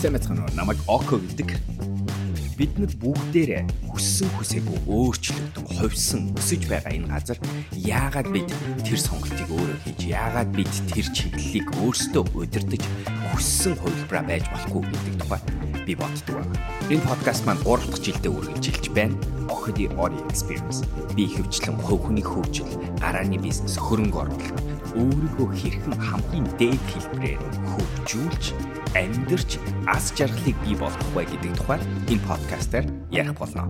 Сэмэцхан намайг Око гэдэг. Бид нар бүгдээрээ хүссэн хүсээгүй өөрчлөгдөн ховсон өсөж байгаа энэ газар яагаад бид тэр сонголтыг өөрөө хийж яагаад бид тэр чиглэлийг өөрсдөө удирдах хүссэн хувилбараа байж болохгүй гэдэг тухай би боддог байна. Энэ подкаст маань 3 дахь жилдээ үргэлжилж байна. Охиди Ori Experience. Би хөвчлэн хувь хүний хөгжил, гарааны бизнес, хөрөнгө оруулалт, өөрийгөө хэрхэн хамгийн дээд хэлбэрээр хөгжүүлж, амьдрч, аз жаргалыг бий болгох вэ гэдэг тухай энэ подкастаар ярих болно.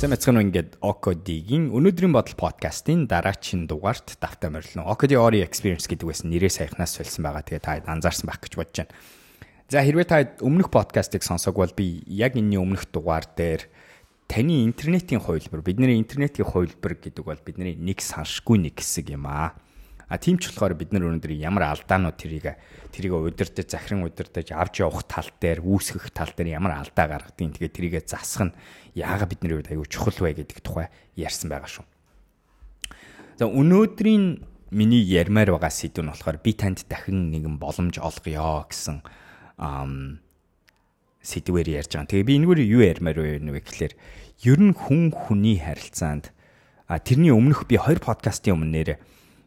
Сайн мэцхэн ингээд Окодигийн өнөөдрийн бодол подкастын дараагийн дугаарт давтаа морилно. Окоди Ori Experience гэдэг байсан нэрээ саяхнаас солисон байгаа. Тэгээ та анзаарсан байх гэж бодож байна. За хэрвээ та өмнөх подкастыг сонсоог бол би яг энэний өмнөх дугаар дээр таны интернетийн хувилбар бидний интернетийн хувилбар гэдэг бол бидний нэг саншгүй нэг хэсэг юм аа. А тийм ч болохоор бид нар өнөөдөр ямар алдаанууд тэрийг тэрийг удирдах, захиран удирдах, авч явах тал дээр, үүсгэх тал дээр ямар алдаа гаргадгийг тэгээд тэрийг засах нь яагаад бидний хувьд аюу чухал вэ гэдэг тухай ярьсан байгаа шүү. За өнөөдрийн миний ярмаар байгаа сэдв нь болохоор би танд дахин нэгэн боломж олгоё гэсэн сэдвээр ярьж байгаа. Тэгээ би энэгээр юу ярмаар байна вэ гэхээр ер нь хүн хүний харилцаанд а тэрний өмнөх би хоёр подкастын өмнө нэр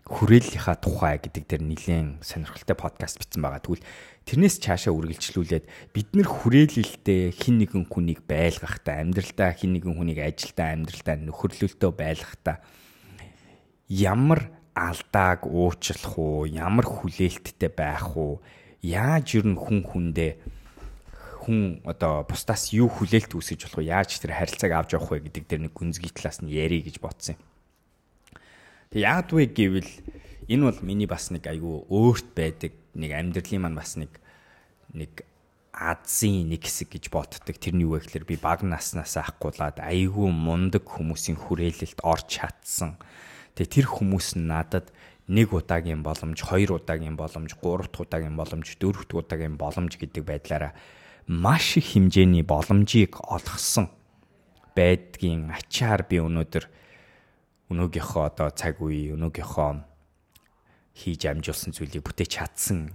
хүрээллийнхаа тухай гэдэг дээр нэлээд сонирхолтой подкаст бичсэн байгаа. Тэгвэл тэрнээс цаашаа үргэлжлүүлээд бид нар хүрээлэлтэй хин нэгэн хүнийг байлгахтаа амьдралдаа хин нэгэн хүнийг ажилдаа амьдралдаа нөхөрлөлтөө байлгахтаа ямар алдааг уучлах уу ямар хүлээлттэй байх уу яаж ер нь хүн хүндээ хүн одоо бусдаас юу хүлээлт үүсгэж болох вэ? Яаж тэр харилцааг авч явах вэ гэдэг дээр нэг гүнзгий талаас нь ярих гэж бодсон юм. Тэг яад вэ гэвэл энэ бол миний бас нэг айгүй өөрт байдаг нэг амьдралын маань бас нэг нэг азийн нэг хэсэг гэж боддог. Тэр нь юу вэ гэхээр би баг наснаас ахгуулаад айгүй мундаг хүмүүсийн хүрээлэлд орж чадсан. Тэгээ тэр хүмүүс надад нэг удаагийн боломж, хоёр удаагийн боломж, гурав дахь удаагийн боломж, дөрөв дэх удаагийн боломж гэдэг байдлаараа маш их хэмжээний боломжийг олгосон байдгийн ачаар би өнөөдөр өнөөгийнхөө одоо цаг үе, өнөөгийнхөө хийж амжуулсан зүйлийг бүтээж чадсан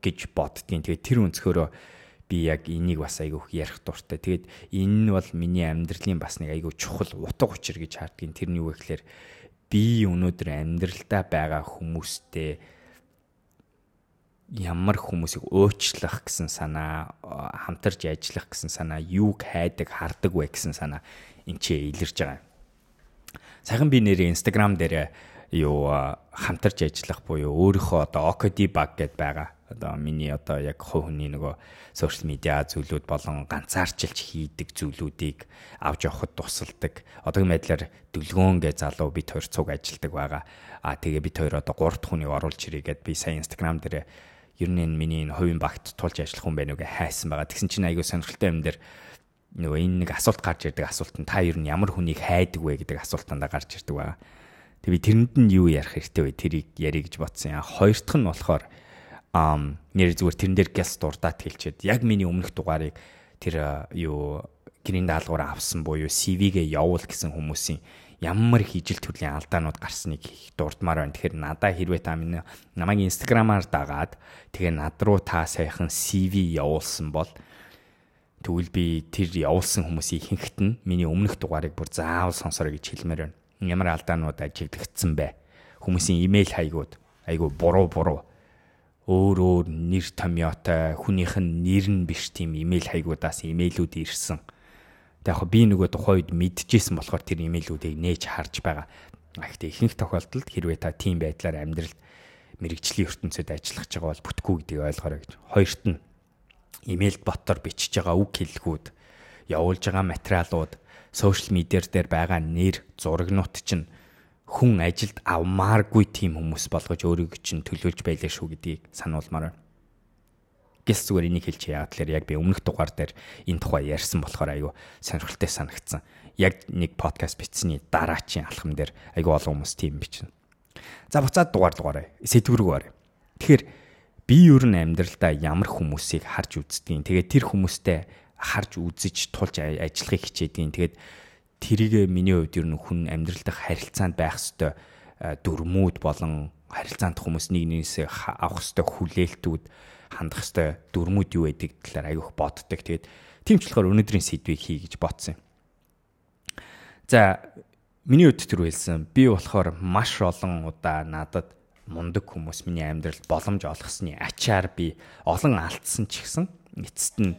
гэж боддгийн. Тэгээд тэр өнцгөрөө би яг энийг бас айгүйх ярих дуртай. Тэгээд энэ нь бол миний амьдралын бас нэг айгүй чухал утга учир гэж хаардгийн. Тэрний юу гэхээр би өнөөдөр амьдралдаа байгаа хүмүүстэй ямар хүмүүсийг уучлах гэсэн санаа хамтарч ажиллах гэсэн санаа юуг хайдаг хардаг вэ гэсэн санаа энэ ч илэрж байгаа. Саяхан би нэр Instagram дээр юу хамтарч ажиллах буюу өөрийнхөө одоо OKD баг гэдээ байгаа одоо миний одоо яг хувь хүний нөгөө сошиал медиа зүйлүүд болон ганцаарчилж хийдэг зүйлүүдийг авч явахад тусалдаг. Одоогийн байдлаар дүлгөөн гэ залуу бит хоёр цуг ажилдаг байгаа. Аа тэгээ бит хоёр одоо 3 дахь хүнийг оруулж ирээгээд би сая Instagram дээр ер нь миний энэ хувийн багт тулж ажиллах хүн байна үгээ хайсан байгаа. Тэгсэн чинь айгүй сонирхолтой юм дээр нөгөө энэ нэг асуулт гарч ирдэг асуулт нь та ер нь ямар хүнийг хайдаг вэ гэдэг асуултандаа гарч ирдэг байгаа. Тэг би тэрэнд нь юу ярих хэрэгтэй вэ? Тэрийг ярих гэж бодсон. Хоёр дахь нь болохоор ам нэр зүгээр тэрэн дээр гяс дурдаад хэлчихэд яг миний өмнөх дугаарыг тэр юу гэрийн даалгавар авсан буюу CV-гээ явуул гэсэн хүмүүсийн ямар хижил төрлийн алдаанууд гарсныг дурдмаар байна. Тэгэхээр надаа хэрвээ та миний намайг инстаграмаар дагаад тэгээ над руу та сайхан CV явуулсан бол тэгвэл би тэр явуулсан хүмүүсийн ихэнхт нь миний өмнөх дугаарыг бүр заавал сонсорой гэж хэлмээр байна. Ямар алдаанууд ажиглагдсан бэ? Хүмүүсийн имэйл хаягууд айгу буруу буруу өөр өөр нэр томьёотой хүнийх нь нэр нь биш тийм имэйл хаягуудаас имэйлүүд ирсэн. Тэг яг би нөгөө тухайн үед мэдчихсэн болохоор тэр имэйлүүдийг нээж харж байгаа. Гэхдээ ихэнх тохиолдолд хэрвээ та тийм байдлаар амьдралд мэрэгжлийн ертөнцид ажиллах байгаа бол бүтгүү гэдгийг ойлгоорой гэж. Хоёрт нь имэйлд ботор бичиж байгаа үг хэллэгүүд, явуулж байгаа материалууд, сошиал медиар дээр байгаа нэр, зурагнууд чинь хүн ажилд авмааргүй тийм хүмүүс болгож өөрийгөө чинь төлөөлж байлаа шүү гэдгийг сануулмаар байна. Гэс зүгээр энийг хэлчих яагаад тэлэр яг би өмнөх дугаар дээр энэ тухай ярьсан болохоор айгүй сонирхолтой санагдсан. Яг нэг подкаст бичсэний дараачийн алхам дээр айгүй олон хүмүүс тийм бичнэ. За буцаад дугаар дугаараа сэдв рүү оръё. Тэгэхээр би ер нь амьдралдаа ямар хүмүүсийг харж үздгийг. Тэгээд тэр хүмүүстэй харж үзэж тулж ажиллахыг хичээдгийг. Тэгээд тэрийг миний хувьд ер нь хүн амьдрал дахь харилцаанд байх ёстой дөрмүүд болон харилцаанд хүмүүс нэг нэгнээсээ авах хэвээр хүлээлтүүд хандах хэвээр дүрмүүд юу байдаг талаар аягүй их боддог. Тэгээд тийм ч болохоор өнөөдрийн сэдвийг хий гэж бодсон юм. За миний өд төр хэлсэн. Би болохоор маш олон удаа надад мундаг хүмүүс миний амьдралд боломж олгосны ачаар би олон алдсан ч гэсэн эцэст нь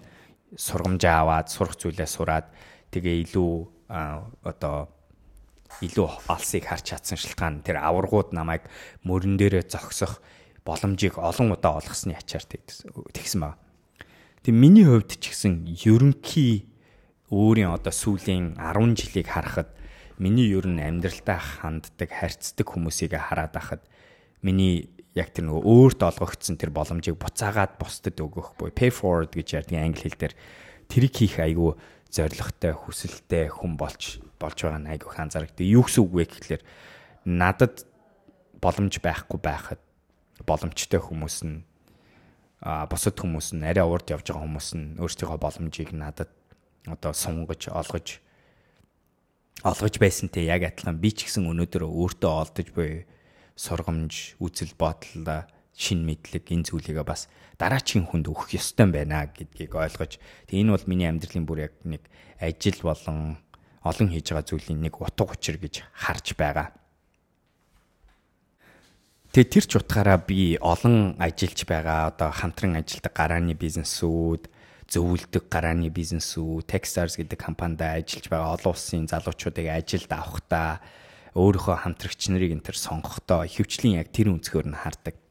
сургамжаа аваад сурах зүйлээ сураад тэгээ илүү одоо илүү алсыг харж чадсан шалтгаан тэр аваргууд намайг мөрөн дээрээ зогсох боломжийг олон удаа олгосны ачаар тэгсэн ба. Тэг миний хувьд ч гэсэн ерөнхий өөрийн одоо сүүлийн 10 жилийг харахад миний ер нь амьдралдаа ханддаг харьцдаг хүмүүсийг хараад байхад миний яг тэр нөгөө өөрт олгогдсон тэр боломжийг буцаагаад бусдад өгөх буюу pay forward гэж ярьдаг англи хэл дээр тэрийг хийх айгүй зоригтой хүсэлтэй хүн болж болж байгаа нь айгүй анзаардаг. Юу гэсэн үг вэ гэхэлэр надад боломж байхгүй байхад боломжтой хүмүүс нь а бусад хүмүүс нь арай урд явж байгаа хүмүүс нь өөрсдийнхөө боломжийг надад одоо сунгаж олгож олгож байсантай яг адилхан би ч гэсэн өнөөдөр өөртөө олдож буй сургамж, үзэл бодол, шин мэдлэг энэ зүйлийг бас дараачийн хүнд өгөх ёстой байна гэдгийг ойлгож тэг энэ бол миний амьдралын бүр яг нэг ажил болон олон хийж байгаа зүйлийн нэг утга учир гэж харж байгаа. Тэгээ тэр ч утгаараа би олон ажиллаж байгаа одоо хамтран ажилладаг гарааны бизнесүүд зөвлөдөг гарааны бизнесүүд Techstars гэдэг компанид ажиллаж байгаа олон улсын залуучуудыг ажилд авахдаа өөрийнхөө хамтрагч нарыг энэ төр сонгохдоо хөвчлийн яг тэр өнцгөр нь хардаг.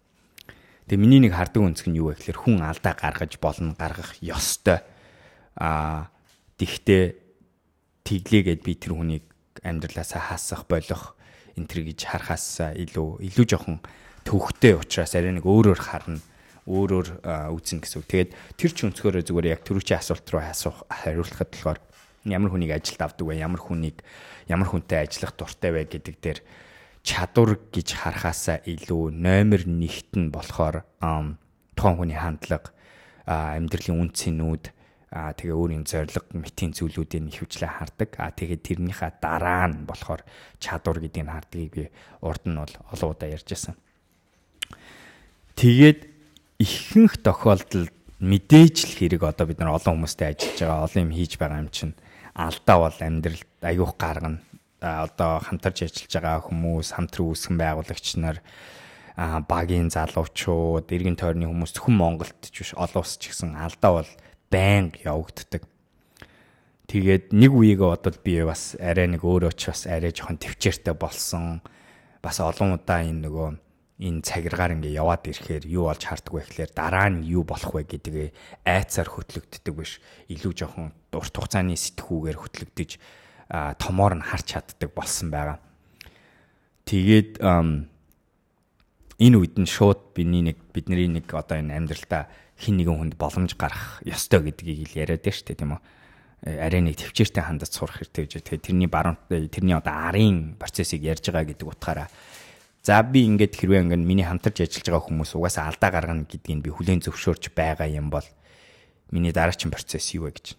Тэгээ миний нэг хардаг өнцг нь юу вэ гэхээр хүн алдаа гаргаж болно, гаргах ёстой. Аа тэгтээ тэглээгээд би тэр хүнийг амьдралаасаа хасах, болох энэ төр гэж харахаас илүү илүү жоохон төвхтэй учраас арай нэг өөрөөр харна өөрөөр үзнэ гэсэн үг. Тэгээд тэр ч өнцгөрөө зүгээр яг төрүүчийн асуулт руу асуух хариулахад болохоор ямар хүнийг ажилд авдаг вэ? Ямар хүнийг ямар хүнтэй ажиллах дуртай вэ гэдэг дээр чадвар гэж харахаасаа илүү номер 1-т нь болохоор тухайн хүний хандлага амьдралын үн цэнүүд а тэгээ өөрийн зориг мэтийн зүйлүүдийн хөвчлээ хардаг. А тэгээ тэрнийхээ дараа нь болохоор чадвар гэдгийг хардгийг би урд нь бол олон удаа ярьжсэн. Тэгээд ихэнх тохиолдолд мэдээж л хэрэг одоо бид нар олон хүмүүстэй ажиллаж байгаа олон юм хийж байгаа юм чинь алдаа бол амьдралд аюух гаргана. Одоо хамтарч ажиллаж байгаа хүмүүс, хамтран үүсгэн байгуулагч нар багийн залуучууд, эргэн тойрны хүмүүс зөвхөн Монголд ч биш олон улс ч гэсэн алдаа бол байнга явагддаг. Тэгээд нэг үеигээ бодвол би бас арай нэг өөрөө ч бас арай жоохон төвчээртэй болсон. Бас олон удаа энэ нөгөө энэ цагиргаар ингээ яваад ирэхээр юу болж харддаг вэ гэхээр дараа нь юу болох вэ гэдгээ айцаар хөтлөгддөг биш илүү жоохон урт хугацааны сэтгүүгээр хөтлөгдөж томоор нь харж чаддаг болсон байгаа. Тэгээд энэ үед нь шууд биний нэг бидний нэг одоо энэ амьдралдаа хин нэгэн хүнд боломж гарах ёстой гэдгийг ил яриад шүү дээ тийм үү арай нэг төвчээртэй хандаж сурах хэрэгтэй гэж. Тэгээ тэрний баруун тэрний одоо арын процессыг ярьж байгаа гэдэг утгаараа За би ингээд хэрвээ ингээд миний хамтарч ажиллаж байгаа хүмүүс угаасаа алдаа гаргана гэдгийг би хүлээн зөвшөөрч байгаа юм бол миний дараагийн процесс юу вэ гэж.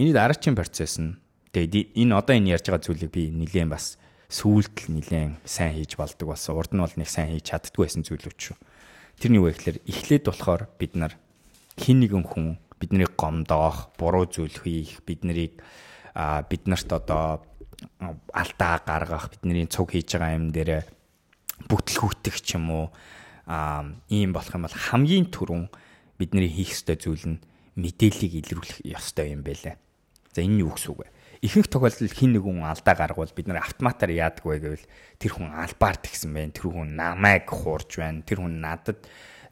Миний дараагийн процесс нь тэгээд энэ одоо энэ ярьж байгаа зүйлийг би нилээн бас сүүлд л нилээн сайн хийж болдог болсон. Урд нь бол нэг сайн хийж чаддгүй байсан зүйлүүд шүү. Тэр нь юу вэ гэхээр эхлээд болохоор бид нар хин нэгэн хүн биднийг гомдоох, буруу зүйл хийх, биднийг бид нарт одоо алдаа гаргах, бидний цуг хийж байгаа юм дээр бүтлгүүтэх ч юм уу ийм болох юм бол хамгийн түрүүн бидний хийх ёстой зүйл нь мэдээллийг илрүүлэх ёстой юм байлаа. За энэ юу гэсэн үг вэ? Ихэнх тохиолдолд хин нэгэн алдаа гаргавал бид нар автоматар яадаг вэ гэвэл тэр хүн албаар тэгсэн байх, тэр хүн намайг хуурж байна, тэр хүн надад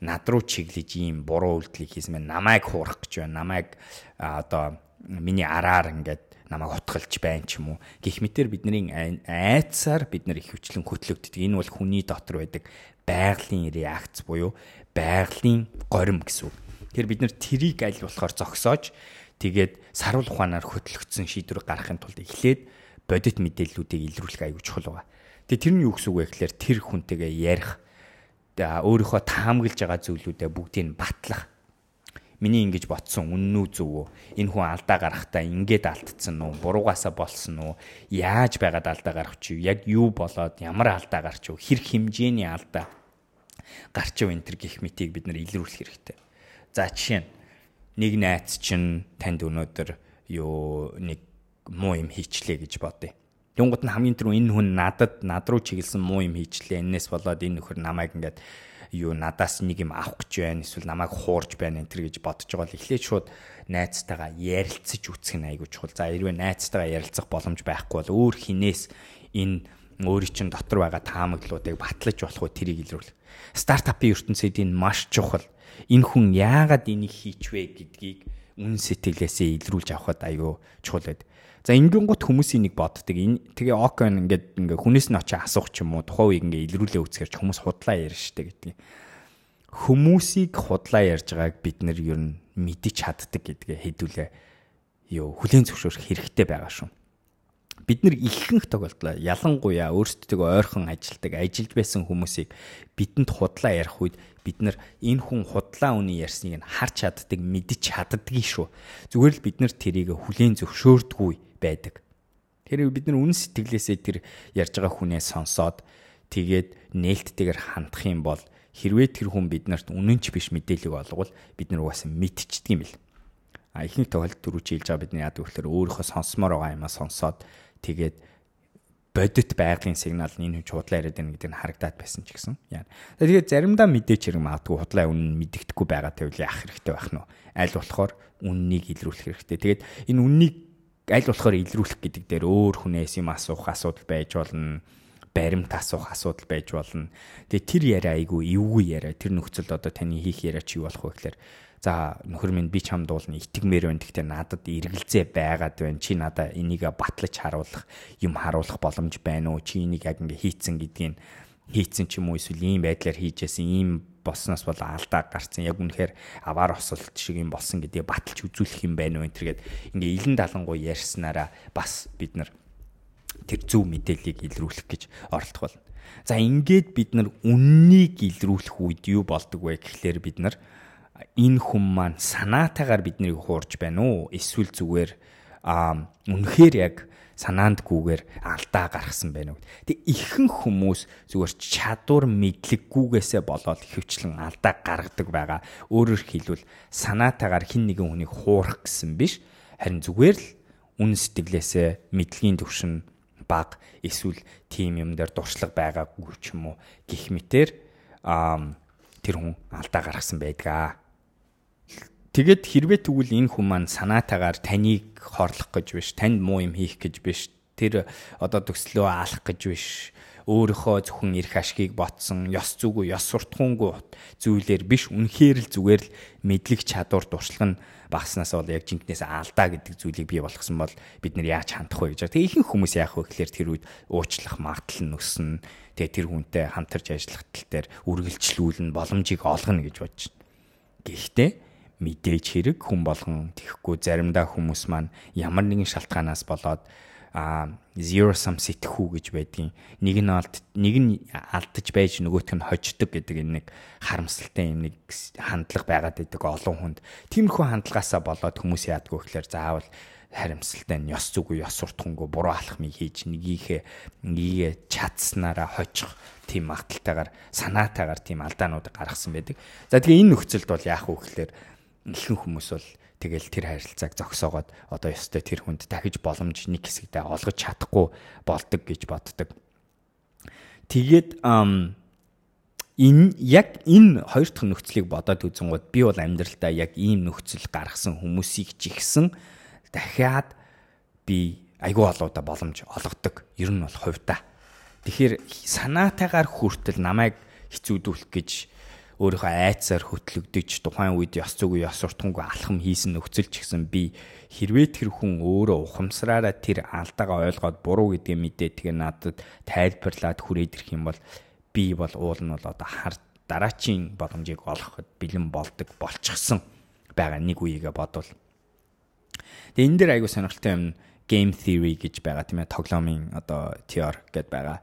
над руу чиглэж ийм буруу үйлдэлийг хийсэн байна, намайг хуурах гэж байна, намайг одоо миний араар ингээд намайг утгалж байна ч юм уу. Гэх мэтэр бидний айцаар бид нар их хүчлэн хөтлөгддөг. Энэ бол хүний дотор байдаг байгалийн реакц буюу байгалийн горим гэсэн үг. Тэгэхээр бид нар трийг аль болохоор зогсоож тэгээд саруул ухаанаар хөтлөгдсөн шийдвэр гаргахын тулд эхлээд бодит мэдээллүүдийг илрүүлэх аягүй чухал байгаа. Тэгээд тэр нь юу гэсэн үг вэ гэхээр тэр хүнтэйгээ ярих өөрийнхөө таамаглаж байгаа зүйлүүдээ бүгдийг нь батлах миний ингэж ботсон үнэн үү зөв үү? Энэ хүн алдаа гарахтаа ингээд алдсан уу? Буруугаасаа болсон уу? Яаж байгаад алдаа чи? Яг юу болоод ямар алдаа гарч вэ? Хэр хэмжээний алдаа гарч вэ? Энтер гих мэтийг бид нар илрүүлэх хэрэгтэй. За жишээ нь нэг найз чинь танд өнөөдөр юу нэг муу юм хийчлээ гэж бодъё. Тэнгууд нь хамгийн түрүү энэ хүн надад над руу чиглэсэн муу юм хийчлээ. Энээс болоод энэ нөхөр намайг ингээд юу надаас нэг юм авах гэж байна эсвэл намайг хуурж байна энэ төр гэж бодож байгаа л эхлээд шууд найзтайгаа ярилцаж үцэх нь айгүй чухал. За хэрвээ найзтайгаа ярилцах боломж байхгүй бол өөр хинээс энэ өөрийн чинь дотор байгаа таамаглалуудыг батлаж болох уу тэрийг илрүүл. Стартапын ертөнцид энэ маш чухал. Энэ хүн яагаад энийг хийчвэ гэдгийг үн сэтгэлээсээ илрүүлж авахд айгүй чухал байдаг. За ингэнгუთ хүмүүсийн нэг боддог. Энэ тэгээ окон ингээд ингээ хүнээс нь очиж асуух ч юм уу тухайн үеиг ингээ илрүүлээ үзэхэр ч хүмүүс худлаа ярьж штэ гэдэг. Хүмүүсийг худлаа ярьж байгааг бид нар ер нь мэдэж чаддаг гэдгээ хэдүүлээ юу хүлээн зөвшөөрөх хэрэгтэй байгаа шүү. Бид нар ихэнх тохиолдолд ялангуяа өөрсдөө ойрхон ажилдаг, ажиллаж байсан хүмүүсийг бидэнд худлаа ярих үед бид нар энэ хүн худлаа үний ярьсныг нь харж чаддаг, мэдэж чаддгийг шүү. Зүгээр л бид нар тэрийг хүлээн зөвшөөрдөггүй байдаг. Тэр бид нар үн сэтгэлээсээ тэр ярьж байгаа хүнээ сонсоод тэгээд нээлттэйгээр хандах юм бол хэрвээ тэр хүн биднэрт үнэнч биш мэдээлэл олгол бид нар угаасаа мэдчихдэг юм бэл. А ихэнх тохиолдолд түрүү чи хэлж байгаа бидний яадаг вөхлөр өөрийнхөө сонсомоор байгаа юмаа сонсоод тэгээд бодит байгалийн сигнал нь энэ хүн худлаа яриад байна гэдэг нь харагдаад байсан ч гэсэн. Яа. Тэгээд заримдаа мэдээч хэрэг магадгүй худлаа үнэн мэддэхгүй байгаа тавил яах хэрэгтэй байх нь. Аль болохоор үннийг илрүүлэх хэрэгтэй. Тэгээд энэ үннийг аль болохоор илрүүлэх гэдэг дээр өөр хүнээс юм асуух асуудал байж болно баримт асуух асуудал байж болно. Тэгээ тэр яриа айгүй эвгүй яриа. Тэр нөхцөлд одоо таны хийх яриа чи юу болох вэ гэхээр за нөхөр минь би чамд уулна итгэмээр байна. Гэхдээ надад эргэлзээ байгаад байна. Чи надаа энийг батлаж харуулах юм харуулах боломж байна уу? Чи энийг яг ингээ хийцэн гэдгийг хийцэн ч юм уу эсвэл ийм байдлаар хийжсэн ийм болсноос бол алдаа гарцсан. Яг үнэхээр аваар осолт шиг юм болсон гэдгийг баталж үзүүлэх юм байна уу энэ төргээд ингээ илэн далангуй ярьснараа бас бид нар тэр зөв мэдээллийг илрүүлэх гэж оролдох болно. За ингээд бид нар үннийг илрүүлэх үед юу болдог вэ гэхлээр бид нар энэ хүм маань санаатаагаар биднийг хуурж байна уу? Эсвэл зүгээр аа үнэхээр яг санаандгүйгээр алдаа гаргасан байна уу. Тэг ихэнх хүмүүс зүгээр чадвар мэдлэггүйгээсээ болоод хөвчлэн алдаа гаргадаг байгаа. Өөрөөр хэлбэл санаатаагаар хин нэгэн хүнийг хуурах гэсэн биш. Харин зүгээр л үн сэтгэлээсээ мэдлэгийн төвшин баг эсвэл тим юм дээр дуршлаг байгаагүй ч юм уу гих мэтэр тэр хүн алдаа гаргасан байдгаа Тэгээд хэрвээ тэгвэл энэ хүн маань санаатаагаар таныг хорлох гэж биш, танд муу юм хийх гэж биш, тэр одоо төслөө алах гэж биш, өөрийнхөө зөвхөн эрх ашгийг ботсон, ёс зүгүү, ёс суртахуунгүй зүйлээр биш, үнэхээр л зүгээр л мэдлэг чадвар дуршлаг нь багснаас бол яг жинкнээс алдаа гэдэг зүйлийг бий болгосон бол бид нар яаж хандах вэ гэж. Тэгээ ихэнх хүмүүс яах вэ гэхээр тэр үед уучлах магадлал нь өснө. Тэгээ тэр хүнтэй хамтарч ажиллах тал дээр үргэлжлүүлнэ, боломжийг олгоно гэж бодож. Гэхдээ мэдээж хэрэг хүн болгон тэхгүй заримдаа хүмүүс маань ямар нэгэн шалтгаанаас болоод а zero sum сэтгхүү гэж байдгийн нэг нь алд нэг нь алдаж байж нөгөөх нь хождог гэдэг энэ нэг харамсалтай юм нэг хандлага байгаад байдаг олон хүнд тиймэрхүү хандлагаасаа болоод хүмүүс яадгүй гэхээр заавал харамсалтай нь ёс зүггүй ёс суртахуунгүй буруу алхмыг хийж нэгийнхээ нэгээ чадсанараа хожих тийм магталтайгаар санаатайгаар тийм алдаанууд гаргасан байдаг. За тэгээ энэ нөхцөлд бол яах вэ гэхээр ихэнх хүмүүс бол тэгэл тэр харилцааг зогсоогоод одоо ёстой тэр хүнд дахиж боломж нэг хэсэгтээ олгож чадахгүй болдог гэж боддог. Тэгээд энэ яг энэ хоёр дахь нөхцөлийг бодоод үзэнгууд би бол амьдралдаа яг ийм нөхцөл гаргасан хүмүүсийг жигсэн дахиад би айгүй олоодаа боломж олгодог. Ер нь бол хувьдаа. Тэгэхээр санаатайгаар хүртэл намайг хэцүүдүүлэх гэж өөрийнхөө айцаар хөтлөгдөж тухайн үед ёс зүг ёс суртахуунгүй алхам хийсэн нөхцөл ч гэсэн би хэрвээ тэр хүн өөрөө ухамсараараа тэр алдаагаа ойлгоод буруу гэдгийг мэдээ тэгээ надад тайлбарлаад хүрээд ирэх юм бол би бол уул нь бол одоо хар дараачийн боломжийг олоход бэлэн болдог болчихсон байгаа нэг үеигээ бодвол. Тэгээ энэ дээр айгуу сонирхолтой юм game theory гэж байгаа тийм ээ тоглоомын одоо теори гэдээ байгаа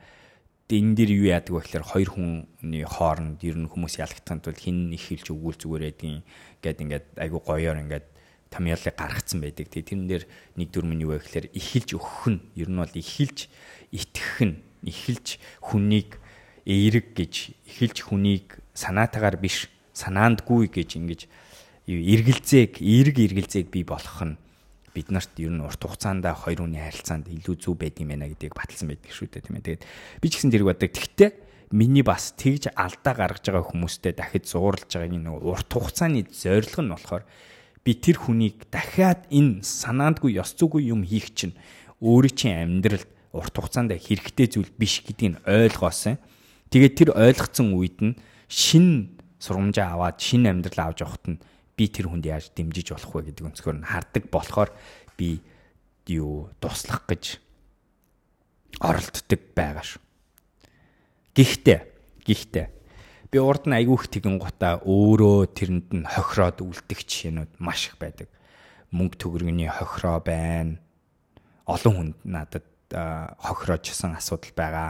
энэ дэр юу яадаг вэ гэхээр хоёр хүний хооронд ер нь хүмүүс ялагдахын тулд хин их хэлж өгвөл зүгээр байдгийн гэд ингээд айгу гоёор ингээд тамиалыг гаргацсан байдаг. Тэгээ тэрэн дээр нэг дүрм нь юу вэ гэхээр ихэлж өгөх нь ер нь бол ихэлж итгэх нь ихэлж хүнийг эерэг гэж ихэлж хүнийг санаатаагаар биш санаандгүй гэж ингэж эргэлзээг эерэг эргэлзээг бий болгох нь бид нарт ер нь урт хугацаанд хоёр хүний харилцаанд илүү зүв байд юм байна гэдгийг баталсан байдаг шүү дээ тийм ээ. Тэгээд би ч гэсэн тэрийг боддог. Тэгтээ миний бас тэгж алдаа гаргаж байгаа хүмүүстэй дахиж зуурлаж байгаа нэг урт хугацааны зорилго нь болохоор би тэр хүнийг дахиад энэ санаандгүй ёс зүгүй юм хийх чинь өөрийн чинь амьдралд урт хугацаанд хэрэгтэй зүйл биш гэдгийг ойлгоосон. Тэгээд тэр ойлгоцсон үед нь шин сургамжаа аваад шин амьдрал авч явахт нь би тэр хүнд яаж дэмжиж болох вэ гэдэг өнцгөр нь хардаг болохоор би юу туслах гэж оролддог байгаа шүү. Гэхдээ гэхдээ би урд нь айгүйх тэгэн гутаа өөрөө тэрэнд нь хохироод үлдэх жишээнүүд маш их байдаг. Мөнгө төгрөгийн хохироо байна. Олон хүнд надад хохироожсэн асуудал байгаа.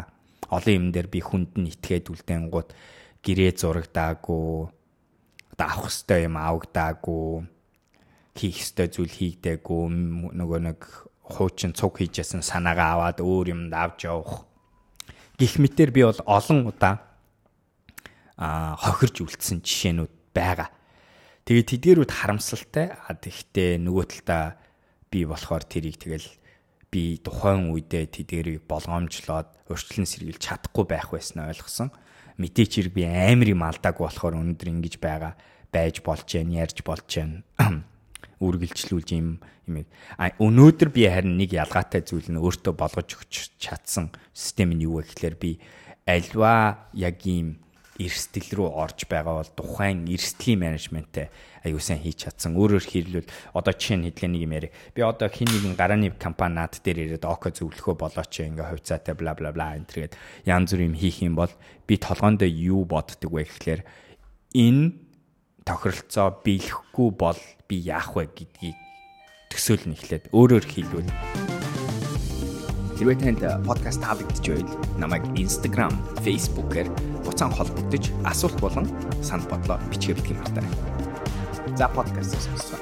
Олон юм дээр би хүнд нь итгээд үлдэн гут гэрээ зурагдаагүй. Одоо авах хөстэй юм авагдаагүй. Хийх хөстэй зүйл хийгдээгүй. Нөгөө нэг хуучин цуг хийжсэн санаагаа аваад өөр юмд авч явах. Гэх мэтэр би бол олон удаа а хохирж үлдсэн жишээнүүд байгаа. Тэгээд тэдгэрүүд харамсалтай. А тэгтээ нөгөө талдаа би болохоор тэрийг тэгэл би тухайн үедээ тэдгэрийг болгоомжлоод өрчлөн сэргийлж чадахгүй байх байснаа ойлгосон мэдээч хэрэг би амар юм алдаагүй болохоор өнөөдөр ингэж байгаа. Байж болж байна ярьж болж байна үргэлжлүүлж юм юм а өнөөдөр би харин нэг ялгаатай зүйл нь өөртөө болгож өгч чадсан систем нь юу вэ гэхээр би альва яг ийм эрсдэл рүү орж байгаа бол тухайн эрсдлийн менежменттэй аюу сайн хийж чадсан. Өөрөөр хэлбэл одоо жишээ нь хэдлээ нэг юм яри. Би одоо хин нэгэн гарааны компани над дээр ирээд око зөвлөхөө болооч ингээ хувьцаатай бла бла бла энэ төргээд янз бүр юм хийх юм бол би толгоондоо юу боддөг вэ гэхээр энэ тохиролцоо биелэхгүй бол би яах вэ гэдгийг төсөөлнө эхлээд өөрөөр хэлбэл Хэрвээ танд подкаст таалагдж байвал намайг Instagram, Facebook-ээр буцаан холбогдож асуулт болон санал бодлоо бичгээ битгий мартаарай. За подкастаас сонсгоо.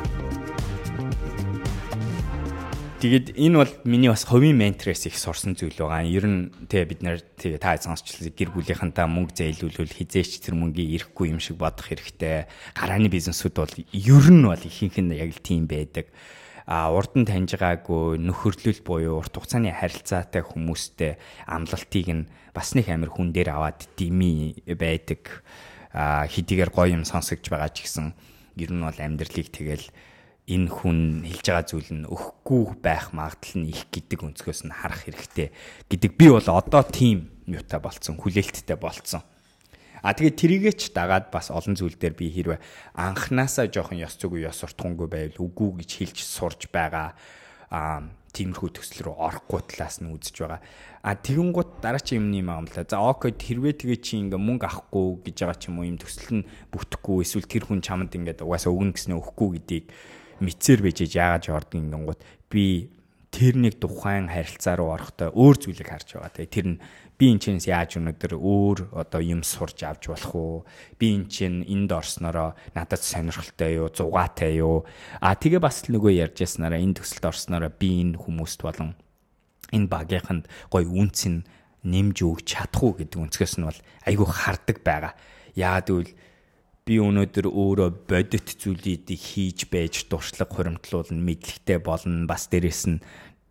Тэгээд энэ бол миний бас хувийн менторээс их сурсан зүйл байгаа. Ер нь тэгээ бид нэр тэгээ та сонсчлаа гэр бүлийнхэнтэй мөнгө зээлүүлвэл хизээч тэр мөнгийг ирэхгүй юм шиг бодох хэрэгтэй. Гарааны бизнесүүд бол ер нь бол ихэнх нь яг л тийм байдаг урд нь таньж байгаагүй нөхөрлөл буюу урт хугацааны харилцаатай хүмүүстэй амлалтыг нь бас нэг амир хүн дээр аваад дими байдаг. Хэдийгээр гоё юм сонсогч байгаа ч гэсэн ер нь бол амьдралыг тэгэл энэ хүн хэлж байгаа зүйл нь өгөхгүй байх магадлал нь их гэдэг өнцгөөс нь харах хэрэгтэй гэдэг. Би бол одоо тийм юутай болцсон хүлээлттэй болцсон А тэгээд трийгээ ч дагаад бас олон зүйл дээр би хэрвээ анханасаа жоохон ёс зүг ёс суртахуунгүй байвал үгүй гэж хэлж сурж байгаа а тиймэрхүү төсөл рүү орохгүй талаас нь үзэж байгаа. А тэгэн гут дараач юмны юм аам л. За окей хэрвээ тэгээ чи ингээ мөнгө авахгүй гэж байгаа ч юм уу юм төсөл нь бүтэхгүй эсвэл тэр хүн чамд ингээ угаасаа өгнө гэснээ өгөхгүй гэдгийг мэдсээр байж яагаад жордог ингээ гут би тэр нэг тухайн харилцаа руу орохдоо өөр зүйлийг харж байгаа. Тэгээ тэр нь би энэ чинь яаж өнөдөр өөр одоо юм сурж авч болох уу? Би энэ чинь энд орсноороо надад сонирхолтой юу, зугаатай юу? А тэгээ бас л нөгөө ярьж яснараа энэ төсөлд орсноороо би энэ хүмүүст болон энэ багийнханд гой үнц нь нэмж өгч чадах уу гэдэг өнцгөөс нь бол айгүй хардаг байгаа. Яагаад гэвэл би өнөөдөр өөрөө бодит зүйлүүдийг хийж байж дуршлаг хуримтлуулна, мэдлэгтэй болно. Бас дээрэс нь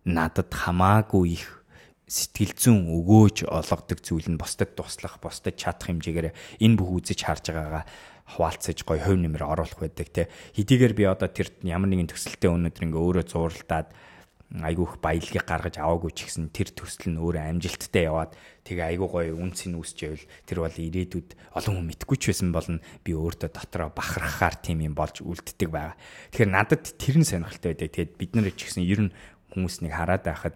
надад хамаагүй их сэтгэл зүйн өгөөж олгодог зүйл нь бусдад туслах, бусдад чадах хэмжээгээр энэ бүх үзэж харж байгаагаа хуваалцаж гой хувь нэмэр оруулах байдаг те. Хэдийгээр би одоо тэр ямар нэгэн төсөлтөө өнөдөр ингээ өөрөө зууралдаад айгүйх баялагийг гаргаж аваагүй ч гэсэн тэр төсөл нь өөрөө амжилттай яваад тэгээ айгүй гоё үнцийг үүсчээвэл тэр бол ирээдүйд олон хүн мэдгүй ч байсан болно би өөртөө дотроо бахархахаар тийм юм болж үлддэг байгаа. Тэгэхээр надад тэр нь сонирхолтой байдаг. Тэгээд бид нар ч гэсэн ер нь хүмүүснийг хараад байхад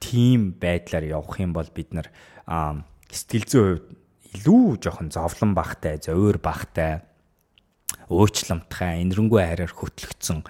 тийм байдлаар явах юм бол бид нар сэтгэл зүйн хувьд илүү жоохон зовлон багтай, зовир багтай, өөчлөмтгай, энэрэнгүй хараар хөтлөгдсөн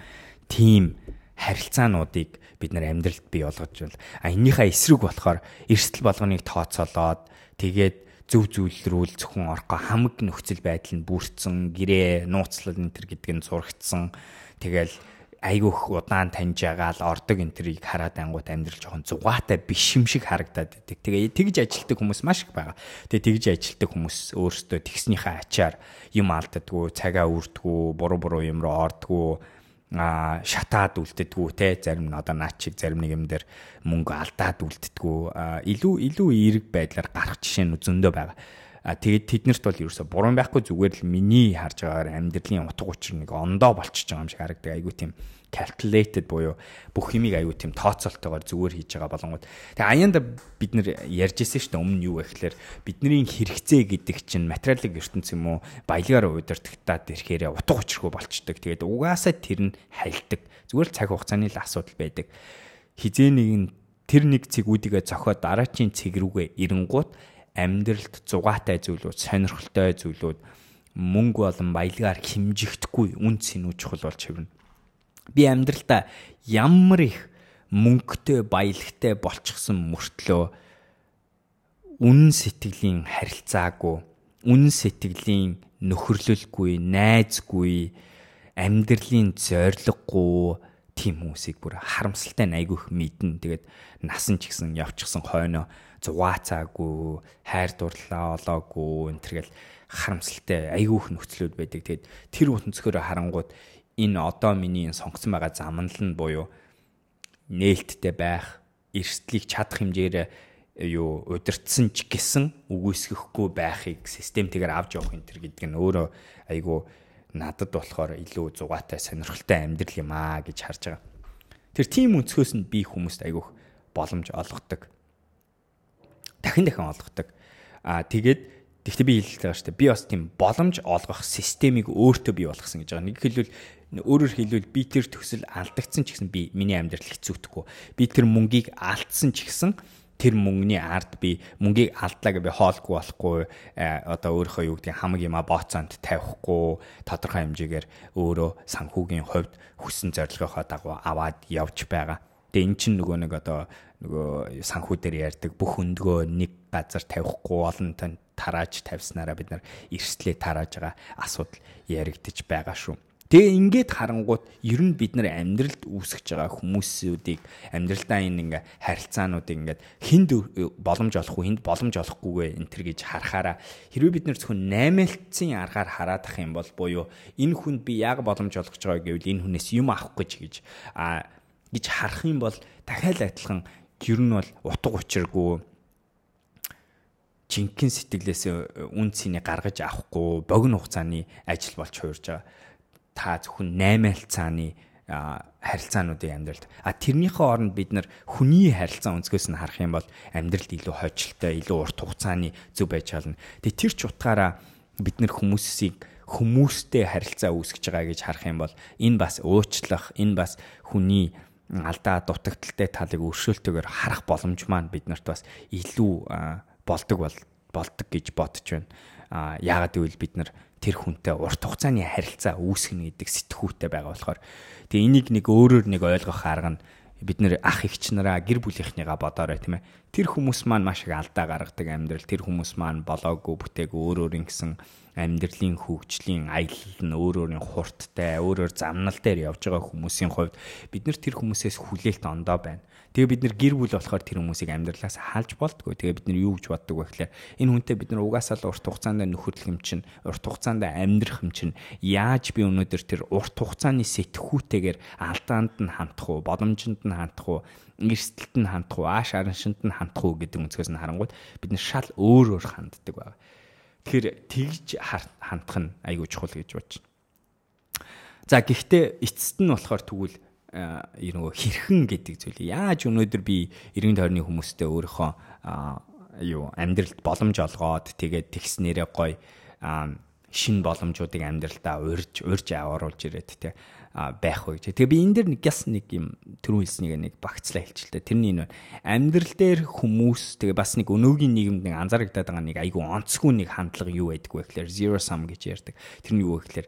тийм харилцаануудыг бид нар амьдралд бий болгож байна. А эннийхээ эсрэг болохоор эрсдэл болгоныг тооцоолоод тэгээд зөв зүйл рүү л зөвхөн орохгүй хамаг нөхцөл байдал нь бүрдсэн, гэрээ, нууцлал энэ төр гэдг нь зурагдсан. Тэгэл айгүйх удаан таньж байгаа л ордог энтрийг хараад ангууд амьдрал жоохон зугаатай биш юм шиг харагдаад байдаг. Тэгээ тэгж ажилтдаг хүмүүс маш их байгаа. Тэгээ тэгж ажилтдаг хүмүүс өөрсдөө тэгснийхээ ачаар юм алддаггүй, цагаа үрдгүү, буруу буруу юм руу ордгүү а шатаад үлддэггүй те зарим нь одоо наад чиг зарим нэг юм дээр мөнгө алдаад үлддэггүй илүү илүү эерэг байдлаар гарах жишээ нь зөндөө байгаа. А тэгээд тэднэрт бол ерөөсө буруу байхгүй зүгээр л миний харж байгаагаар амьдралын утга учир нэг ондоо болчихж байгаа юм шиг харагдаг. Айгуу тийм calculated буюу бүх юмыг аюу тийм тооцоолтойгоор зүгээр хийж байгаа болонгууд. Тэгээ аяанда бид нэр ярьжсэн шүү дээ өмнө юу вэ гэхээр бидний хэрэгцээ гэдэг чинь материалын ертөнц юм уу баялагаар удирдахтаад ирэхээр утга учиргүй болчдөг. Тэгээд угаасаа тэр нь хальдаг. Зүгээр л цаг хугацааны л асуудал байдаг. Хизээ нэгэн тэр нэг цэг үүдигээ зохиод дараачийн цэг рүүгээ ирэнгуут амьдралд зугаатай зүйлүүд, сонирхолтой зүйлүүд мөнгө болон баялагаар химжигдэхгүй үн цэнүү чухал болж хэвнэ. Би амьдралдаа ямар их мөнгөтэй, баялагтай болчихсон мөртлөө үнэн сэтгэлийн харилцаагүй, үнэн сэтгэлийн нөхөрлөлгүй, найзгүй, амьдралын зориггүй тийм хүмүүсийг бүр харамсалтай найгүйх мэднэ. Тэгээд насан ч гэсэн явчихсан хойноо зугаацаагүй, хайр дурлалаа олоогүй энэ төргээл харамсалтай айгүйх нөхцлүүд байдаг. Тэгээд тэр утөнцгөрөө харангууд энэ одоо миний сонгосон байгаа замнал нь буюу нээлттэй байх, эрсдлийг чадах хэмжээр юу удирдсан ч гэсэн үгүйсгэхгүй байхыг системтэйгээр авч явах энэ төр гэдэг нь өөрөө айгүй надад болохоор илүү зугаатай сонирхолтой амьдрал юм аа гэж харж байгаа. Тэр тийм өнцгөөс нь би хүмүүст айгүйх боломж олгодог дахин дахин олгодог. Аа тэгээд тэгтээ би хэлдэг байгаа шүү дээ. Би бас тийм боломж олгох системийг өөртөө бий болгосон гэж байгаа. Нэг хэлбэл өөрөөр хэлбэл би тэр төсөл алдагдсан ч гэсэн би миний амьдрал хэцүүтэхгүй. Би тэр мөнгийг алдсан ч гэсэн тэр мөнгөний ард би мөнгийг алдлаа гэж би хоолгүй болохгүй одоо өөрийнхөө юу гэдэг хамаг юма бооцоонд тавихгүй тодорхой хэмжээгээр өөрөө санхүүгийн хувьд хүссэн зорилгынхоо дагуу аваад явж байгаа. Тэгээ эн чинь нөгөө нэг одоо нөгөө санхүү дээр ярьдаг бүх өндгөө нэг газар тавихгүй олон тань тарааж тавьснараа бид нар эрсдлээ тарааж байгаа асуудал яригдчих байгаа шүү. Тэгээ ингээд харангууд ер нь бид нар амьдралд үүсгэж байгаа хүмүүсүүдийг амьдралдаа энэ ингээ харилцаануудыг ингээд хинд боломж олох уу хинд боломж олохгүйгээ энэ төр гэж харахаараа хэрвээ бид нар зөвхөн наймаалтсан аргаар хараад ах юм бол буюу энэ хүнд би яг боломж олгож байгаа гэвэл энэ хүнээс юм авах гэж гэж а гэж харах юм бол дахиад адилхан ер нь бол утга учиргүй жинхэнэ сэтгэлээс үн цэнийг гаргаж авахгүй богино хугацааны ажил болж хуурж байгаа. Та зөвхөн 8 хилцааны харилцаануудын амьдралд а тэрнийхээ оронд бид нар хүний харилцаа өнцгөөс нь харах юм бол амьдралд илүү хойчлолтой, илүү урт хугацааны зөв байж чадна. Тэгээ тэр ч утгаараа бид нар хүмүүсийг хүмүүстэй харилцаа үүсгэж байгаа гэж харах юм бол энэ бас уучлах, энэ бас хүний алдаа дутагдaltaй талыг өршөөлтөөр харах боломж маань биднэрт бас илүү болдог болдог гэж бодож байна. А яагаад гэвэл бид нар тэр хүнтэй урт хугацааны харилцаа үүсгэнэ гэдэг сэтгүүтэй байгаа болохоор тэгээ энийг нэг өөрөөр нэг ойлгох арга нь бид нэр ах эгч нараа гэр бүлийнхнийгаа бодоорой тийм ээ тэр хүмүүс маань маш их алдаа гаргадаг амьдрал тэр хүмүүс маань болоогүй бүтээг өөр өөр ингэсэн амьдралын хөгжлийн аялал нь өөр өөрийн хурдтай өөр өөр замнал дээр явж байгаа хүмүүсийн хувьд бид нар тэр хүмүүсээс хүлээлт ондоо байна. Тэгээ бид нар гэр бүл болохоор тэр хүмүүсийг амьдралаас хаалж болтгоо. Тэгээ бид нар юу гэж боддог вэ гэхээр энэ хүнтэй бид нар угаасаа л урт хугацаанд нөхөрлөх юм чинь, урт хугацаанд амьдрах юм чинь яаж би өнөөдөр тэр урт хугацааны сэтгхүүтэйгээр алдаанд нь хандах уу, боломжинд нь хандах уу, эрсдэлт нь хандах уу, ааш араншинд нь хандах уу гэдэг өнцгөөс нь харангууд бид нар шал өөр өөр ханддаг байна. Тэгэхээр тэгж хандах нь айгүй чухал гэж байна. За гэхдээ эцэст нь болохоор тэгвэл юу нөгөө хэрхэн гэдэг зүйлийг яаж өнөөдөр би иргэн тойрны хүмүүстэй өөрийнхөө юу амьдралд боломж олгоод тэгээд тэгснээрээ гоё шин боломжуудыг амьдралдаа урьж урьж авааруулж ирээд те байх вэ гэж. Тэгээ би энэ дэр нэг яс нэг юм түрүү хэлснийг нэг багцлаа хэлчихлээ. Тэрний энэ амьдрал дээр хүмүүс тэгээ бас нэг өнөөгийн нийгэмд нэг анзаарэгдэад байгаа нэг айгүй онцгүй нэг хандлага юу байдаг вэ гэхээр zero sum гэж ярьдаг. Тэрний юу вэ гэхээр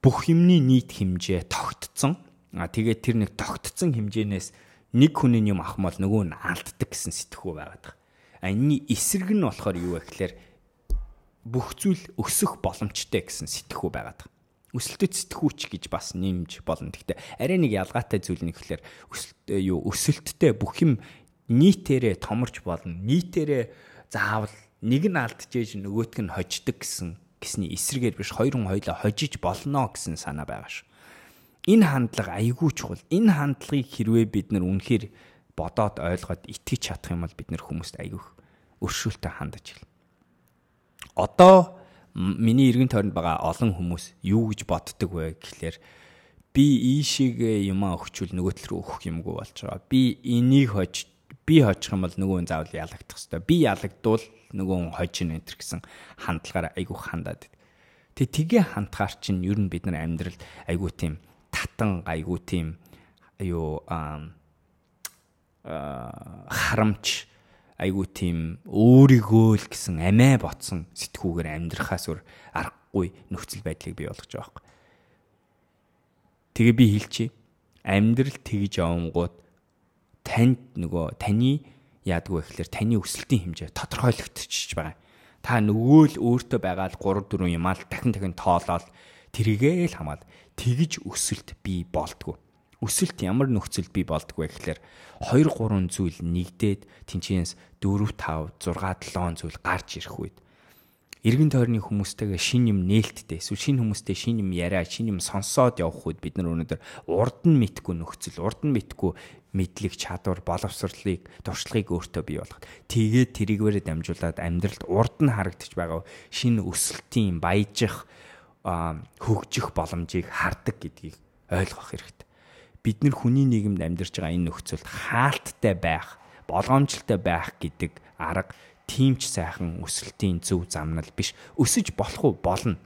бүх юмний нийт хэмжээ тогтцсон. А тэгээд тэр нэг тогтцсон хэмжээнээс нэг хүний юм авах мал нөгөө нь алддаг гэсэн сэтгхүү байгаад байна. А энэний эсрэг нь болохоор юу вэ гэхээр бүх зүйл өсөх боломжтой гэсэн сэтгхүү байгаад байна. Өсөлтөд сэтгхүүч гэж бас нэмж болно. Гэхдээ арай нэг ялгаатай зүйл нь гэхээр өсөлт юу өсөлттэй бүх юм нийтээрээ томорч болно. Нийтээрээ заавал нэг нь алдчихэж нөгөөтг нь хождог гэсэн гэсний эсрэгээр биш хоёр хүн хоёлаа хожиж болно гэсэн санаа байгаа шүү. Энэ хандлага айгүй чухал. Энэ хандлагыг хэрвээ бид нар үнэхээр бодоод ойлгоод итгэж чадах юм бол бид нар хүмүүст айгүйх өршөөлтөй хандаж ирнэ. Одоо миний эргэн тойронд байгаа олон хүмүүс юу гэж боддог вэ гэхлээр би ийшээгээ юмаа өгчүүл нөгөө тал руу өгөх юмгүй болж байгаа. Би энийг хож би хожих юм бол нөгөө нь заавал ялагдах хэвээр. Би ялагдвал нөгөө хүн хожин энэ гэсэн хандлагаар айгүй хандаад. Тэг тгээ хандгаар чинь ер нь бид нар амьдралд айгүй тийм татан айгүй тийм юу харамч айгүй тийм өөрийгөө л гэсэн амиа ботсон сэтгүүгээр амьдрахаас өөр аргагүй нөхцөл байдлыг бий болгож байгаа юм. Тэгээ би хэлчихье. Амьдрал тэгж явангууд танд нөгөө таны яадгүй гэхэлэр таны өсөлтийн хэмжээ тодорхойлогдчихж байгаа. Та нөгөө л өөртөө байгаа л 3 4 юм аа дахин дахин тоолоод тэрийгээ л хамаад тэгж өсөлт бий болтгоо. Өсөлт ямар нөхцөл бий болдгоо гэхэлэр 2 3 зүйл нэгдээд тэнчээс 4 5 6 7 зүйл гарч ирэх үед эргэн тойрны хүмүүстэйгээ шин юм нээлттэй эсвэл шин хүмүүстэй шин юм яриа шин юм сонсоод явах үед бид нар өнөөдөр урд нь мэдгүй нөхцөл урд нь мэдгүй мэдлэг чадвар боловсролыг туршлагыг өөртөө бий болгох. Тэгээд тэрийгээрээ дамжуулаад амьдралд урд нь харагдаж байгаа шин өсөлтийн баяжих хөгжих боломжийг хардаг гэдгийг ойлгох хэрэгтэй. Бид нэр хүний нийгэмд амьдарч байгаа энэ нөхцөлд хаалттай байх, болгоомжтой байх гэдэг арга тимч сайхан өсөлтийн зөв замнал биш. Өсөж болох уу болно.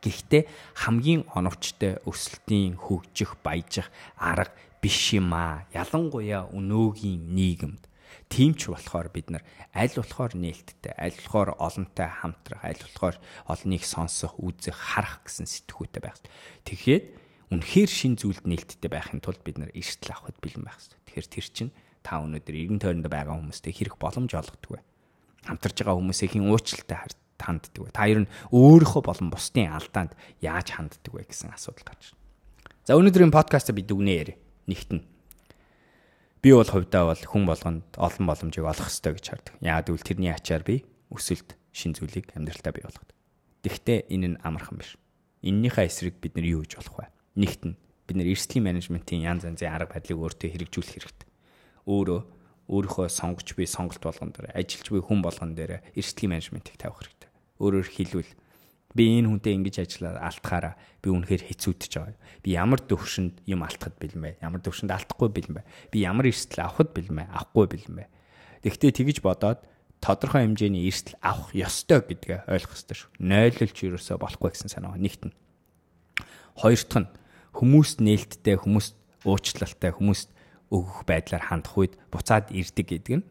Гэхдээ хамгийн оновчтой өсөлтийн хөгжих, баяжих арга биш юм аа. Ялангуяа өнөөгийн нийгэмд Тийм ч болохоор бид нар аль болохоор нээлттэй, аль болохоор олонтой хамтрах, аль болохоор олныг сонсох, үзэх, харах гэсэн сэтгүүтэй байх. Тэгэхээр үнэхээр шин зүйлд нээлттэй байхын тулд бид нар эрсдэл авахд бэлэн байх хэрэгтэй. Тэгэхээр тэр чинь та өнөөдөр эргэн тойронд байгаа хүмүүстэй хэрэг боломж олгодог вэ? Хамтарж байгаа хүмүүсийн уучлалтай ханддаг вэ? Та ер нь өөрийнхөө болон бусдын алдаанд яаж ханддаг вэ гэсэн асуудал гарч. За өнөөдрийн подкаст бид дүгнээ ярэ. Нэгтэн би бол хувьдаа бол хүн болгонд олон боломжийг олох ёстой гэж хардаг. Яг үл тэрний ачаар би өсөлт шин зүйлийг амьдралтаа бий болгодог. Гэхдээ энэ нь амархан биш. Иннийхээ эсрэг бид нар юу гэж болох вэ? Нэгт нь бид нар эрсдлийн менежментийн янз янзын арга барилыг өөртөө хэрэгжүүлэх хэрэгтэй. Өөрөө өөрийнхөө сонгож буй сонголт болгон дээр ажиллаж буй хүн болгон дээр эрсдлийн менежментийг тавих хэрэгтэй. Өөрөөр хэлбэл би энэ хүнтэй ингэж ажиллаад алтахаараа би үнэхээр хэцүүдэж байгаа. Би ямар төвшөнд юм алтахад бэлэн бэ? Ямар төвшөнд алдахгүй бэлэн бэ? Би ямар эрсдэл авахд бэлэн бэ? Авахгүй бэлэн бэ? Тэгвэл тэгж бодоод тодорхой хэмжээний эрсдэл авах ёстой гэдгээ ойлгох ёстой шүү. Нойлолч ерөөсөө болохгүй гэсэн санаа нэгт нь. Хоёр дахь нь хүмүүст нээлттэй, хүмүүст уучлалтай, хүмүүст өгөх байдлаар хандах үед буцаад ирдэг гэдэг нь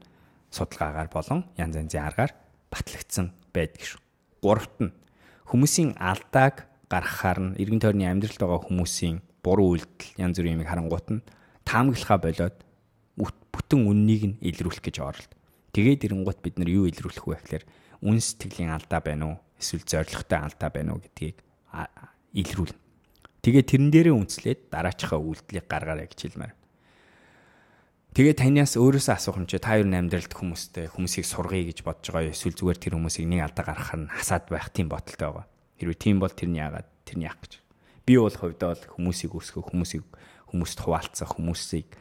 судалгаагаар болон янз янзын аргаар батлагдсан байдаг шүү. Гуравт нь хүмүүсийн алдааг гаргахаар нь эргэн тойрны амьдралд байгаа хүмүүсийн буруу үйлдэл янз бүрийн юмыг харангуут нь таамаглахаа болоод бүтэн үннийг нь илрүүлэх гэж оролт. Тэгээд ирэнгуут бид нар юу илрүүлэх вэ гэхээр үн сэтгэлийн алдаа байна уу? Эсвэл зоригтой алдаа байна уу гэдгийг илрүүлнэ. Тэгээд тэрэн дээрээ үнслээд дараачихаа үйлдэлийг гаргаарай гэж хэлмээр. Тэгээ таньяас өөрөөсөө асуух юм чи та юу амьдралд хүмүүстэй хүмүүсийг сургая гэж бодож байгаа эсвэл зүгээр тэр хүмүүсийг нэг алдаа гаргах нь хасаад байх тийм бодолтой байгаа. Хэрвээ тийм бол тэрний яагаад тэрний яах гэж. Би бол хувьдаа бол хүмүүсийг өсгөх, хүмүүсийг хүмүүст хуваалцах, хүмүүсийг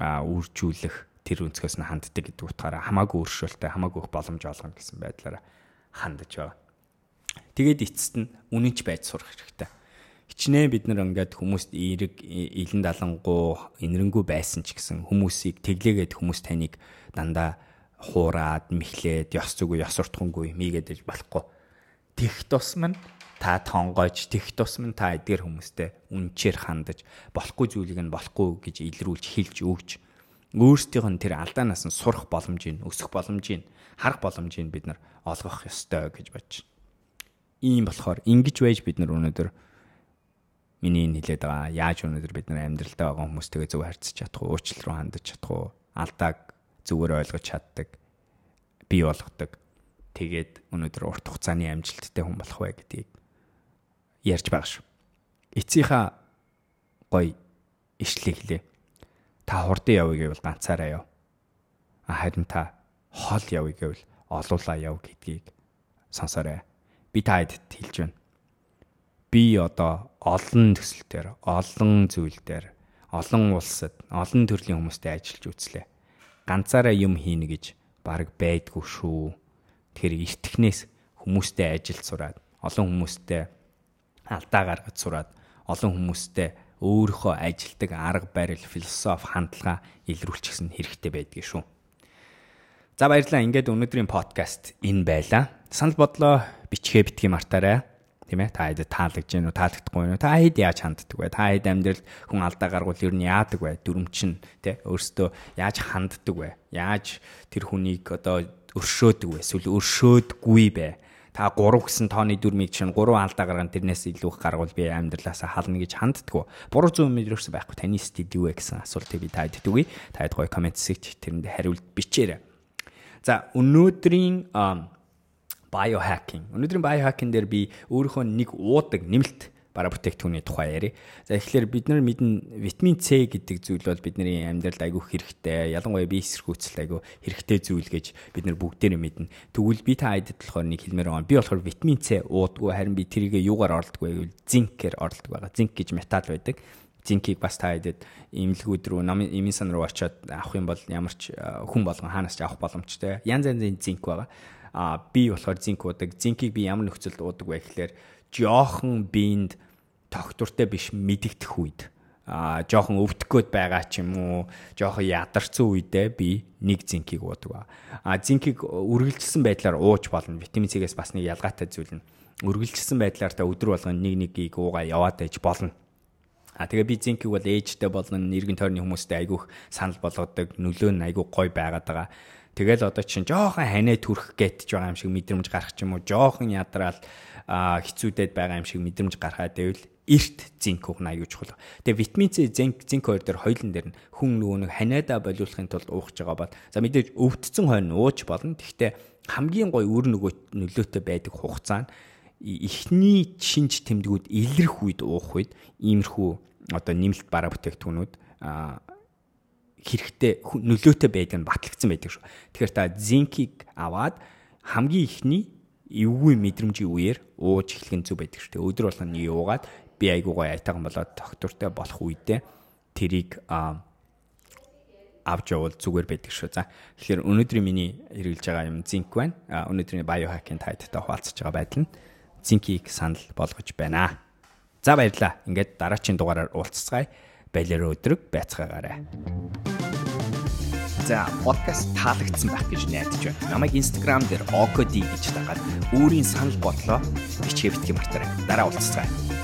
үржүүлэх тэр өнцгөөс нь ханддаг гэдэг утгаараа хамаагүй өршөөлтэй, хамаагүй боломж олгоно гэсэн байдлаараа хандаж байгаа. Тэгээд эцэст нь үнэнч байж сурах хэрэгтэй хичнээн бид нар ингээд хүмүүст эерэг илэн далангуу инэрэнгүү байсан ч гэсэн хүмүүсийг тэглээгээд хүмүүс таныг дандаа хуураад мэхлээд ёс зүгөө ёс уртхангүй мийгээд болохгүй. Тех тусам нь та тонгойч тех тусам нь та эдгээр хүмүүстэй үнчээр хандаж болохгүй зүйлийг нь болохгүй гэж илрүүлж хэлж өгч өөрсдийнх нь тэр алдаанаас нь сурах боломжийг өсөх боломжийг харах боломжийг бид нар олгох ёстой гэж бодож. Ийм болохоор ингэж байж бид нар өнөөдөр миний энэ хэлээд байгаа яаж өнөөдөр бид нар амьдралдаа байгаа хүмүүстэйгээ зөв харьцаж чадах уу, уучлал руу хандаж чадах уу, алдааг зүгээр ойлгож чаддаг, бий болгодог. Тэгээд өнөөдөр урт хугацааны амжилттай хүн болох вэ гэдгийг ярьж байгаа шүү. Эцсийнхаа гой ишлэг хэлээ. Та хурдан явъя гэвэл ганцаараа яв. Харин та хол явъя гэвэл олуулаа яв гэдгийг сонсоорой. Би та хэд хэлж байна би одоо олон төсөл дээр, олон зүйл дээр, олон улсад, олон төрлийн хүмүүстэй ажиллаж үзлээ. Ганцаараа юм хийнэ гэж баг байдгүй шүү. Тэгэхээр эртхнээс хүмүүстэй ажил сураад, олон хүмүүстэй алдаа гаргаж сураад, олон хүмүүстэй өөрийнхөө ажилдаг арга барил, философи, хандлага илрүүлчихсэн хэрэгтэй байдгийг шүү. За баярлалаа. Ингээд өнөөдрийн подкаст энэ байлаа. Санал бодлоо бичгээ битгий мартаарай тийм ээ. Та хэд таалагдж гэнэ үү таалагдахгүй юу та хэд яаж ханддаг вэ? Та хэд амьдрал хүн алдаа гаргуул ер нь яадаг вэ? Дүрмчин тий өөрөөсөө яаж ханддаг вэ? Яаж тэр хүнийг одоо өршөөдөг вэ? Эсвэл өршөөдгүй бэ? Та 3 гэсэн тооны дүрмийг чинь 3 алдаа гарган тэрнээс илүү их гаргуул би амьдралаасаа хална гэж ханддаггүй. Буруу зүүн мэдэрсэн байхгүй. Таны стил юу вэ гэсэн асуултыг би таад дүгий. Таад гоё комент сэгч тэрэнд хариулт бичээрэй. За өнөөдрийн biohacking. Өнөөдрийн biohacking дээр би өөрийнхөө нэг уудаг нэмэлт бараа бүтээгдэхүүний тухай яриа. За тэгэхээр бид нар мэднэ витамин С гэдэг зүйл бол бидний амьдралд айгүй хэрэгтэй. Ялангуяа бие эсэргүүцэлд айгүй хэрэгтэй зүйл гэж бид нар бүгдээрээ мэднэ. Тэгвэл би та айдад болохоор нэг хэлмээр байгаа. Би болохоор витамин С уудаггүй харин би тэрийг юугаар орлодгүй гэвэл зинкээр орлдог байгаа. Зинк гэж металл байдаг. Зинкийг бас та айдад имлгүүд рүү имийн сан руу очиод авах юм бол ямар ч хүн болгон хаанаас ч авах боломжтой. Янз янзын зинк байгаа а би болохоор зинк уудаг. Зинкийг би ямар нөхцөлд уудаг вэ гэхээр жоохон биед тогтвортой биш мэдэгдэх үед а жоохон өвдөх гээд байгаа ч юм уу жоохон ядарсан үедээ би нэг зинкийг уудаг. А зинкийг үргэлжилсэн байдлаар ууж болно. Витамин С-гээс бас нэг ялгаатай зүйл нь үргэлжилсэн байдлаар та өдөр болгон нэг нэгийг уугаа яваад байж болно. А тэгээ би зинкийг бол ээжтэй болон нэргэн тойрны хүмүүстэй айгүйх санал болгодог, нөлөө нь айгүй гой байгаад байгаа. Тэгэл одоо чинь жоохон ханаа төрөх гэтж байгаа юм шиг мэдрэмж гарах ч юм уу, жоохон ядраал хэцүүдэд байгаа юм шиг мэдрэмж гарахад байвал эрт зинк угна аюуч чухал. Тэгээ витамин С, зинк, зинк хоёр дээр хоёулын дээр нь хүн нөгөө нэг ханиадаа болиулахын тулд уух гэж байгаа бол за мэдээж өвдцэн хойно ууж болно. Гэхдээ хамгийн гой өөр нөгөө нөлөөтэй байдаг хугацаа нь эхний шинж тэмдгүүд илрэх үед уух үед иймэрхүү одоо нэмэлт бараа бүтээгдэхүүнүүд хэрэгтэй нөлөөтэй байдаг нь батлагдсан байдаг шүү. Тэгэхээр та зинкийг аваад хамгийн ихний эвгүй мэдрэмжийн үеэр ууж эхлэх нь зүг байдаг шүү. Өдөр болгоно юугаад би айгуу гоё айтайхан болоод доктортой болох үедээ тэрийг авч явал зүгээр байдаг шүү. За тэгэхээр өнөөдрийн миний хэрэгжилж байгаа юм зинк байна. Өнөөдрийн биохакинг тайттай хуваалцаж байгаа байдал нь зинкийг санал болгож байна. За баярлалаа. Ингээд дараагийн дугаараар уулзцгаая балер өдрөг байцгаагаарай. За подкаст таалагдсан байх гэж найдаж байна. Намайг Instagram дээр okd гэж дагаад өөрийн санал бодлоо бичгээ битгий мартаарай. Дараа уулзцгаая.